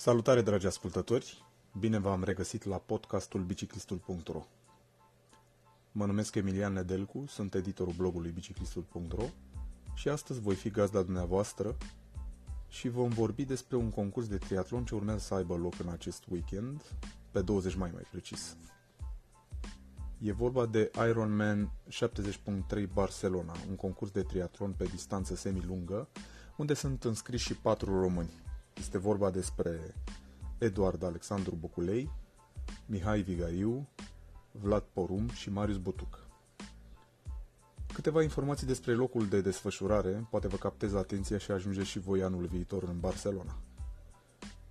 Salutare, dragi ascultători! Bine v-am regăsit la podcastul biciclistul.ro Mă numesc Emilian Nedelcu, sunt editorul blogului biciclistul.ro și astăzi voi fi gazda dumneavoastră și vom vorbi despre un concurs de triatlon ce urmează să aibă loc în acest weekend, pe 20 mai mai precis. E vorba de Ironman 70.3 Barcelona, un concurs de triatlon pe distanță semilungă, unde sunt înscriși și patru români. Este vorba despre Eduard Alexandru Buculei, Mihai Vigariu, Vlad Porum și Marius Butuc. Câteva informații despre locul de desfășurare, poate vă captez atenția și ajunge și voi anul viitor în Barcelona.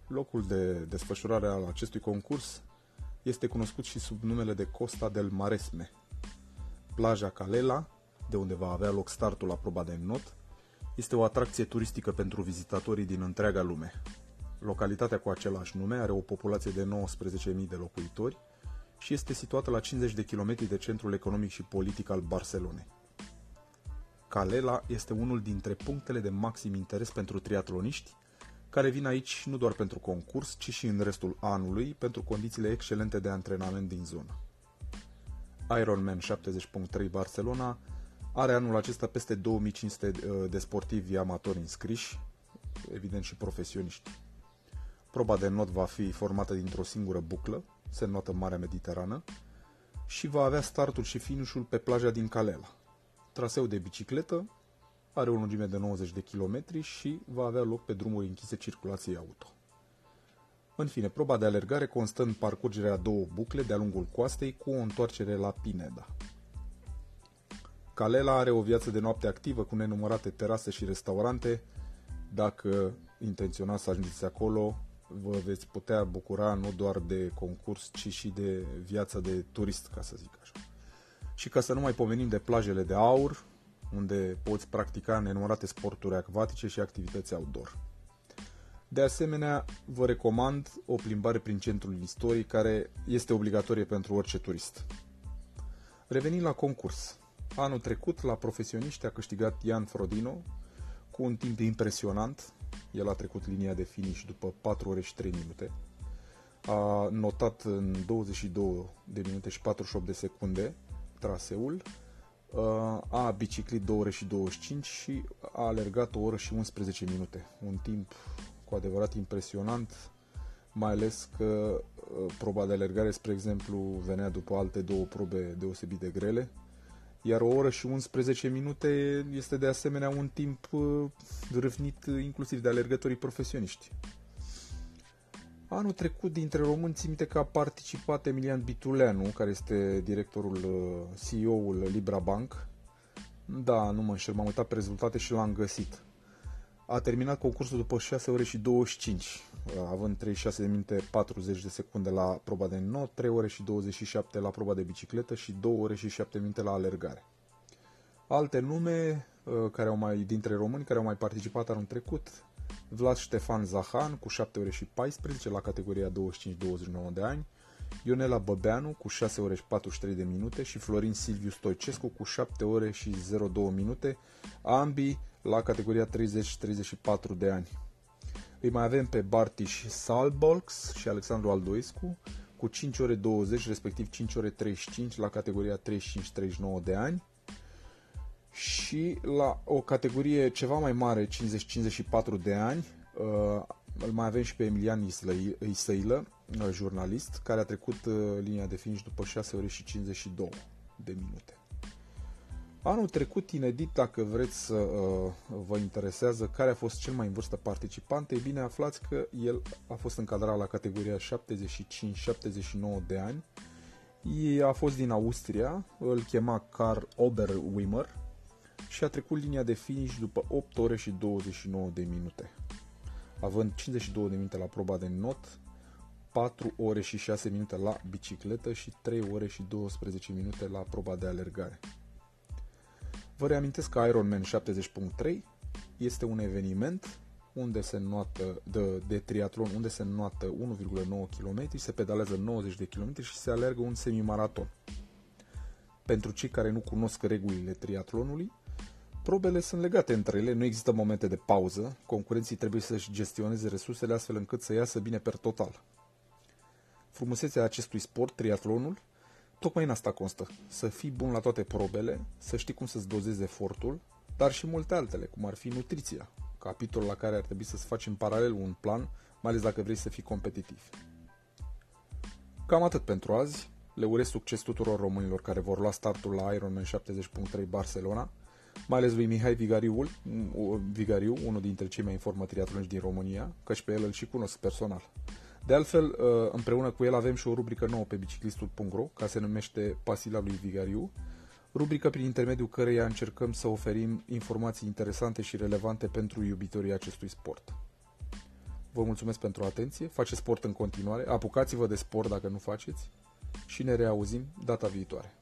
Locul de desfășurare al acestui concurs este cunoscut și sub numele de Costa del Maresme. Plaja Calela, de unde va avea loc startul la proba de not, este o atracție turistică pentru vizitatorii din întreaga lume. Localitatea cu același nume are o populație de 19.000 de locuitori și este situată la 50 de kilometri de centrul economic și politic al Barcelonei. Calela este unul dintre punctele de maxim interes pentru triatloniști, care vin aici nu doar pentru concurs, ci și în restul anului, pentru condițiile excelente de antrenament din zonă. Ironman 70.3 Barcelona are anul acesta peste 2500 uh, de sportivi amatori înscriși, evident și profesioniști. Proba de not va fi formată dintr-o singură buclă, se notă Marea Mediterană, și va avea startul și finișul pe plaja din Calela. Traseu de bicicletă, are o lungime de 90 de km și va avea loc pe drumuri închise circulației auto. În fine, proba de alergare constă în parcurgerea două bucle de-a lungul coastei cu o întoarcere la Pineda. Calela are o viață de noapte activă cu nenumărate terase și restaurante. Dacă intenționați să ajungeți acolo, vă veți putea bucura nu doar de concurs, ci și de viața de turist, ca să zic așa. Și ca să nu mai pomenim de plajele de aur, unde poți practica nenumărate sporturi acvatice și activități outdoor. De asemenea, vă recomand o plimbare prin centrul istoric, care este obligatorie pentru orice turist. Revenind la concurs. Anul trecut, la profesioniști, a câștigat Ian Frodino cu un timp impresionant. El a trecut linia de finish după 4 ore și 3 minute. A notat în 22 de minute și 48 de secunde traseul. A biciclit 2 ore și 25 și a alergat o oră și 11 minute. Un timp cu adevărat impresionant, mai ales că proba de alergare, spre exemplu, venea după alte două probe deosebit de grele iar o oră și 11 minute este de asemenea un timp uh, râvnit inclusiv de alergătorii profesioniști. Anul trecut, dintre români, țin minte că a participat Emilian Bituleanu, care este directorul, uh, CEO-ul Libra Bank. Da, nu mă înșel, m-am uitat pe rezultate și l-am găsit. A terminat concursul după 6 ore și 25, având 36 de minute 40 de secunde la proba de not, 3 ore și 27 la proba de bicicletă și 2 ore și 7 minute la alergare. Alte nume uh, care au mai, dintre români care au mai participat anul trecut, Vlad Ștefan Zahan cu 7 ore și 14 la categoria 25-29 de ani, Ionela Băbeanu cu 6 ore și 43 de minute și Florin Silviu Stoicescu cu 7 ore și 02 minute, ambii la categoria 30-34 de ani. Îi mai avem pe Bartiș Salbolx și Alexandru Aldoescu cu 5 ore 20, respectiv 5 ore 35 la categoria 35-39 de ani și la o categorie ceva mai mare, 50-54 de ani, uh, îl mai avem și pe Emilian Isăilă, uh, jurnalist, care a trecut uh, linia de finish după 6 ore și 52 de minute. Anul trecut, inedit, dacă vreți să uh, vă interesează care a fost cel mai în vârstă participant, e bine aflați că el a fost încadrat la categoria 75-79 de ani. El a fost din Austria, îl chema Karl Oberwimmer și a trecut linia de finish după 8 ore și 29 de minute. Având 52 de minute la proba de not, 4 ore și 6 minute la bicicletă și 3 ore și 12 minute la proba de alergare. Vă reamintesc că Ironman 70.3 este un eveniment unde se noată de, de triatlon, unde se noată 1,9 km, se pedalează 90 de km și se alergă un semimaraton. Pentru cei care nu cunosc regulile triatlonului, Probele sunt legate între ele, nu există momente de pauză, concurenții trebuie să-și gestioneze resursele astfel încât să iasă bine per total. Frumusețea acestui sport, triatlonul, tocmai în asta constă. Să fii bun la toate probele, să știi cum să-ți dozezi efortul, dar și multe altele, cum ar fi nutriția, capitolul la care ar trebui să-ți faci în paralel un plan, mai ales dacă vrei să fii competitiv. Cam atât pentru azi. Le urez succes tuturor românilor care vor lua startul la Ironman 70.3 Barcelona, mai ales lui Mihai Vigariu, Vigariu, unul dintre cei mai informă din România, căci pe el îl și cunosc personal. De altfel, uh, împreună cu el avem și o rubrică nouă pe biciclistul.ro, care se numește Pasila lui Vigariu, rubrică prin intermediul căreia încercăm să oferim informații interesante și relevante pentru iubitorii acestui sport. Vă mulțumesc pentru atenție, faceți sport în continuare, apucați-vă de sport dacă nu faceți și ne reauzim data viitoare.